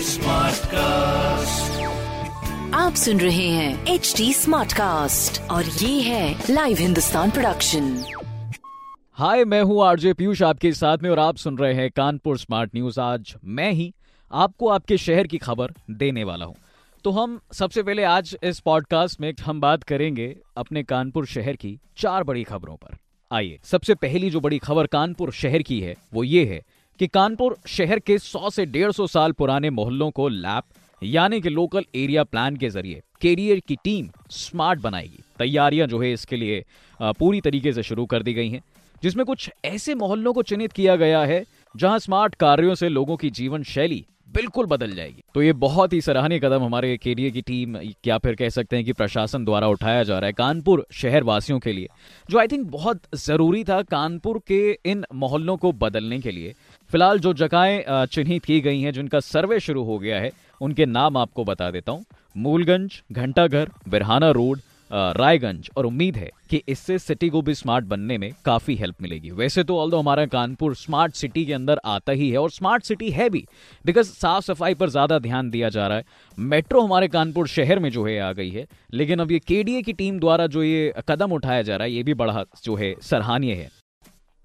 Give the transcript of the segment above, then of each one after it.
Smart cast आप सुन रहे हैं एच डी स्मार्ट कास्ट और ये है लाइव हिंदुस्तान प्रोडक्शन हाय मैं हूँ आरजे पीयूष आपके साथ में और आप सुन रहे हैं कानपुर स्मार्ट न्यूज़ आज मैं ही आपको आपके शहर की खबर देने वाला हूँ। तो हम सबसे पहले आज इस पॉडकास्ट में हम बात करेंगे अपने कानपुर शहर की चार बड़ी खबरों पर। आइए सबसे पहली जो बड़ी खबर कानपुर शहर की है वो ये है कि कानपुर शहर के 100 से 150 साल पुराने मोहल्लों को लैप यानी कि लोकल एरिया प्लान के ज़रिए कैरियर की टीम स्मार्ट बनाएगी। तैयारियाँ जो है इसके लिए पूरी तरीके से शुरू कर दी गई हैं, जिसमें कुछ ऐसे मोहल्लों को चिन्हित किया गया है, जहाँ स्मार्ट कार्यों से लोगों की जीवन शैली बिल्कुल बदल जाएगी। तो ये बहुत ही सराहनीय कदम हमारे केरिए की टीम या फिर कह सकते हैं कि प्रशासन द्वारा उठाया जा रहा है कानपुर शहर वासियों के लिए, जो आई थिंक बहुत ज़रूरी था कानपुर के इन मोहल्लों को बदलने के लिए। फ़िलहाल जो जगहें चिन्हित की गई हैं, जिनका सर्वे शुरू हो गया है, उनके नाम आपको बता देता हूँ। मूलगंज, घंटाघर, बिरहाना रोड रायगंज, और उम्मीद है कि इससे सिटी को भी स्मार्ट बनने में काफ़ी हेल्प मिलेगी। वैसे तो ऑल हमारा कानपुर स्मार्ट सिटी के अंदर आता ही है, और स्मार्ट सिटी है भी बिकॉज़ साफ़ सफ़ाई पर ज़्यादा ध्यान दिया जा रहा है। मेट्रो हमारे कानपुर शहर में जो है, आ गई है, लेकिन अब ये केडीए की टीम द्वारा जो ये कदम उठाया जा रहा है, ये भी बड़ा जो है, सराहनीय है।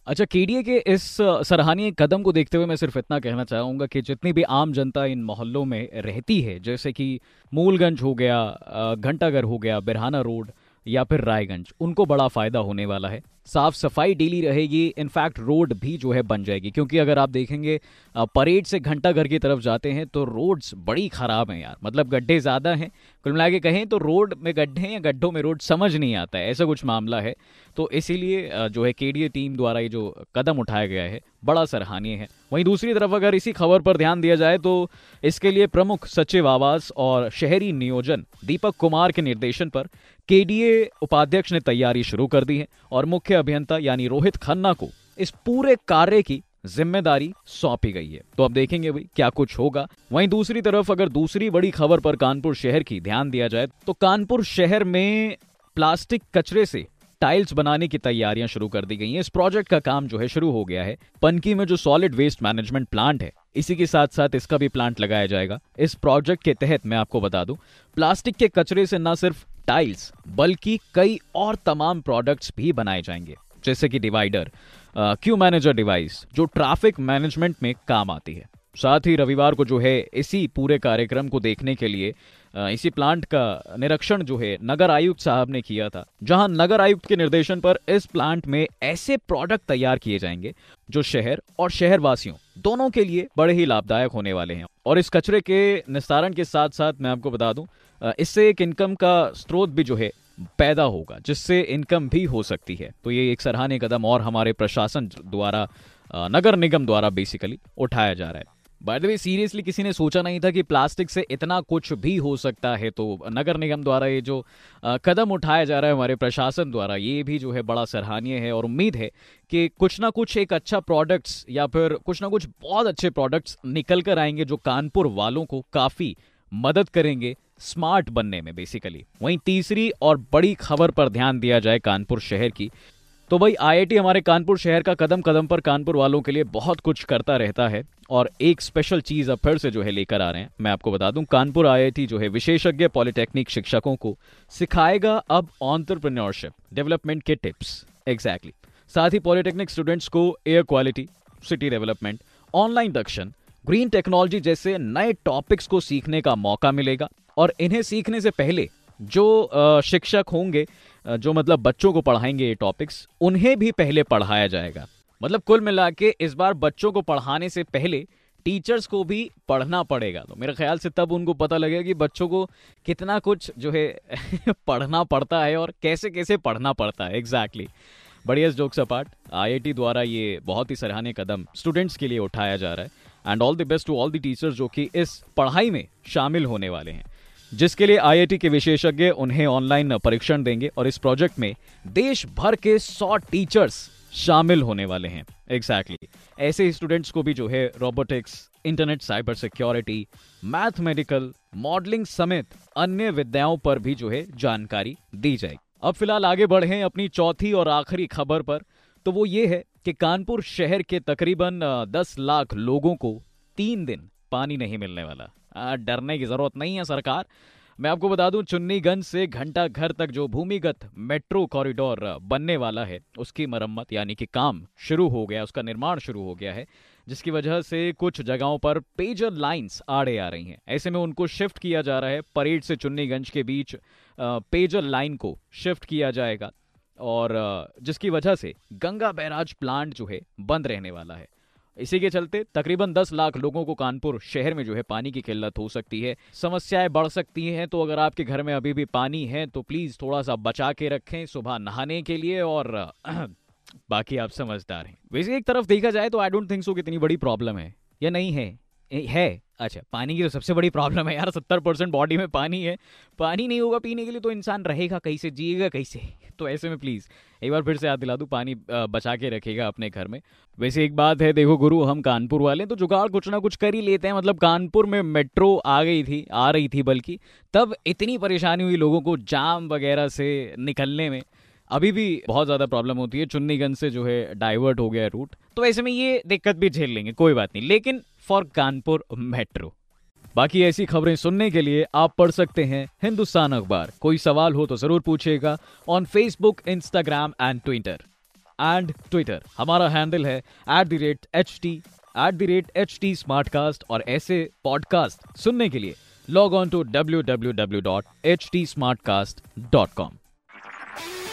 अच्छा केडीए के इस सराहनीय कदम को देखते हुए मैं सिर्फ़ इतना कहना चाहूँगा कि जितनी भी आम जनता इन मोहल्लों में रहती है, जैसे कि मूलगंज हो गया घंटाघर हो गया, बिरहाना रोड या फिर रायगंज, उनको बड़ा फ़ायदा होने वाला है। साफ़ सफ़ाई डेली रहेगी, इनफैक्ट रोड भी जो है बन जाएगी। क्योंकि अगर आप देखेंगे परेड से घंटा घर की तरफ़ जाते हैं तो रोड्स बड़ी खराब हैं यार। मतलब गड्ढे ज़्यादा हैं। कुल मिला के कहें तो रोड में गड्ढे या गड्ढों में रोड, समझ नहीं आता है। ऐसा कुछ मामला है। तो इसीलिए जो है के टीम द्वारा ये जो कदम उठाया गया है, बड़ा सराहनीय है। वहीं दूसरी तरफ़ अगर इसी खबर पर ध्यान दिया जाए तो इसके लिए प्रमुख सचिव आवास और शहरी नियोजन दीपक कुमार के निर्देशन पर केडीए उपाध्यक्ष ने तैयारी शुरू कर दी है और मुख्य अभियंता यानी रोहित खन्ना को इस पूरे कार्य की ज़िम्मेदारी सौंपी गई है। तो अब देखेंगे भाई क्या कुछ होगा। वहीं दूसरी तरफ़ अगर दूसरी बड़ी खबर पर कानपुर शहर की ध्यान दिया जाए तो कानपुर शहर में प्लास्टिक कचरे से टाइल्स बनाने की तैयारियाँ शुरू कर दी गई हैं। इस प्रोजेक्ट का काम जो है शुरू हो गया है। पनकी में जो सॉलिड वेस्ट मैनेजमेंट प्लांट है, इसी के साथ साथ इसका भी प्लांट लगाया जाएगा। इस प्रोजेक्ट के तहत मैं आपको बता दूँ, प्लास्टिक के कचरे से न सिर्फ़ टाइल्स बल्कि कई और तमाम प्रोडक्ट्स भी बनाए जाएँगे, जैसे कि डिवाइडर क्यू मैनेजर डिवाइस जो ट्रैफ़िक मैनेजमेंट में काम आती है। साथ ही रविवार को जो है, इसी पूरे कार्यक्रम को देखने के लिए इसी प्लांट का निरीक्षण जो है, नगर आयुक्त साहब ने किया था। जहाँ नगर आयुक्त के निर्देशन पर इस प्लांट में ऐसे प्रोडक्ट तैयार किए जाएँगे, जो शहर और शहर वासियों दोनों के लिए बड़े ही लाभदायक होने वाले हैं। और इस कचरे के निस्तारण के साथ साथ मैं आपको बता दूँ इससे एक इनकम का स्रोत भी जो है, पैदा होगा, जिससे इनकम भी हो सकती है। तो ये एक सराहनीय कदम और हमारे प्रशासन द्वारा नगर निगम द्वारा बेसिकली उठाया जा रहा है। बाय द वे सीरियसली किसी ने सोचा नहीं था कि प्लास्टिक से इतना कुछ भी हो सकता है तो नगर निगम द्वारा ये जो कदम उठाया जा रहा है हमारे प्रशासन द्वारा, ये भी जो है बड़ा सराहनीय है और उम्मीद है कि कुछ ना कुछ एक अच्छा प्रोडक्ट्स या फिर कुछ ना कुछ बहुत अच्छे प्रोडक्ट्स निकल कर आएँगे जो कानपुर वालों को काफ़ी मदद करेंगे स्मार्ट बनने में बेसिकली वहीं तीसरी और बड़ी खबर पर ध्यान दिया जाए कानपुर शहर की तो भाई आईआईटी हमारे कानपुर शहर का कदम कदम पर कानपुर वालों के लिए बहुत कुछ करता रहता है और एक स्पेशल चीज़ अब फिर से जो है लेकर आ रहे हैं। मैं आपको बता दूँ, कानपुर आईआईटी जो है विशेषज्ञ पॉलिटेक्निक शिक्षकों को सिखाएगा अब ऑन्टरप्रन्योरशिप डेवलपमेंट के टिप्स एग्जैक्टली exactly. साथ ही पॉलिटेक्निक स्टूडेंट्स को air quality city development online दक्षण green technology जैसे नए टॉपिक्स को सीखने का मौका मिलेगा। और इन्हें सीखने से पहले जो शिक्षक होंगे जो मतलब बच्चों को पढ़ाएँगे ये टॉपिक्स उन्हें भी पहले पढ़ाया जाएगा। मतलब कुल मिला के इस बार बच्चों को पढ़ाने से पहले टीचर्स को भी पढ़ना पड़ेगा। तो मेरे ख्याल से तब उनको पता लगेगा कि बच्चों को कितना कुछ जो है पढ़ना पड़ता है और कैसे कैसे पढ़ना पड़ता है। Exactly exactly. बढ़िया जोक्स अपार्ट आईआईटी द्वारा ये बहुत ही सराहनीय कदम स्टूडेंट्स के लिए उठाया जा रहा है। And all the best to all the teachers जो कि इस पढ़ाई में शामिल होने वाले हैं। जिसके लिए आईआईटी के विशेषज्ञ उन्हें ऑनलाइन परीक्षण देंगे और इस प्रोजेक्ट में देश भर के सौ टीचर्स शामिल होने वाले हैं। Exactly exactly. ऐसे स्टूडेंट्स को भी जो है robotics internet cyber security mathematical modelling समेत अन्य विद्याओं पर भी जो है जानकारी दी जाएगी। अब फ़िलहाल आगे बढ़े अपनी चौथी और आखिरी खबर पर। तो वो ये है कि कानपुर शहर के तकरीबन दस लाख लोगों को तीन दिन पानी नहीं मिलने वाला। डरने की ज़रूरत नहीं है सरकार। मैं आपको बता दूँ, चुन्नीगंज से घंटा घर तक जो भूमिगत मेट्रो कॉरिडोर बनने वाला है, उसकी मरम्मत यानी कि काम शुरू हो गया, उसका निर्माण शुरू हो गया है, जिसकी वजह से कुछ जगहों पर पेजर लाइंस आड़े आ रही हैं। ऐसे में उनको शिफ्ट किया जा रहा है, परेड से चुन्नीगंज के बीच पेजर लाइन को शिफ्ट किया जाएगा, और जिसकी वजह से गंगा बैराज प्लांट जो है, बंद रहने वाला है। इसी के चलते तकरीबन 10 लाख लोगों को कानपुर शहर में जो है पानी की किल्लत हो सकती है। समस्याएँ बढ़ सकती हैं तो अगर आपके घर में अभी भी पानी है तो प्लीज़ थोड़ा सा बचा के रखें, सुबह नहाने के लिए और बाकी आप समझदार हैं। वैसे एक तरफ़ देखा जाए तो आई डोंट थिंक सो कितनी बड़ी प्रॉब्लम है। या नहीं है? है। अच्छा पानी की तो सबसे बड़ी प्रॉब्लम है यार, सत्तर परसेंट बॉडी में पानी है। पानी नहीं होगा पीने के लिए तो इंसान रहेगा कैसे जिएगा कैसे तो ऐसे में प्लीज़ एक बार फिर से याद दिला दूँ, पानी बचा के रखेगा अपने घर में। वैसे एक बात है, देखो गुरु, हम कानपुर वाले तो जुगाड़ कुछ ना कुछ कर ही लेते हैं। मतलब कानपुर में मेट्रो आ गई थी, आ रही थी बल्कि, तब इतनी परेशानी हुई लोगों को जाम वगैरह से निकलने में। अभी भी बहुत ज़्यादा प्रॉब्लम होती है, चुन्नीगंज से जो है डाइवर्ट हो गया रूट तो ऐसे में ये दिक्कत भी झेल लेंगे, कोई बात नहीं। लेकिन फॉर कानपुर मेट्रो बाकी ऐसी खबरें सुनने के लिए आप पढ़ सकते हैं हिंदुस्तान अखबार। कोई सवाल हो तो ज़रूर पूछेगा on Facebook Instagram and Twitter and Twitter हमारा हैंडल है at the rate H T at the rate H T smart cast और ऐसे पॉडकास्ट सुनने के लिए log on to W W W dot H T smart cast dot com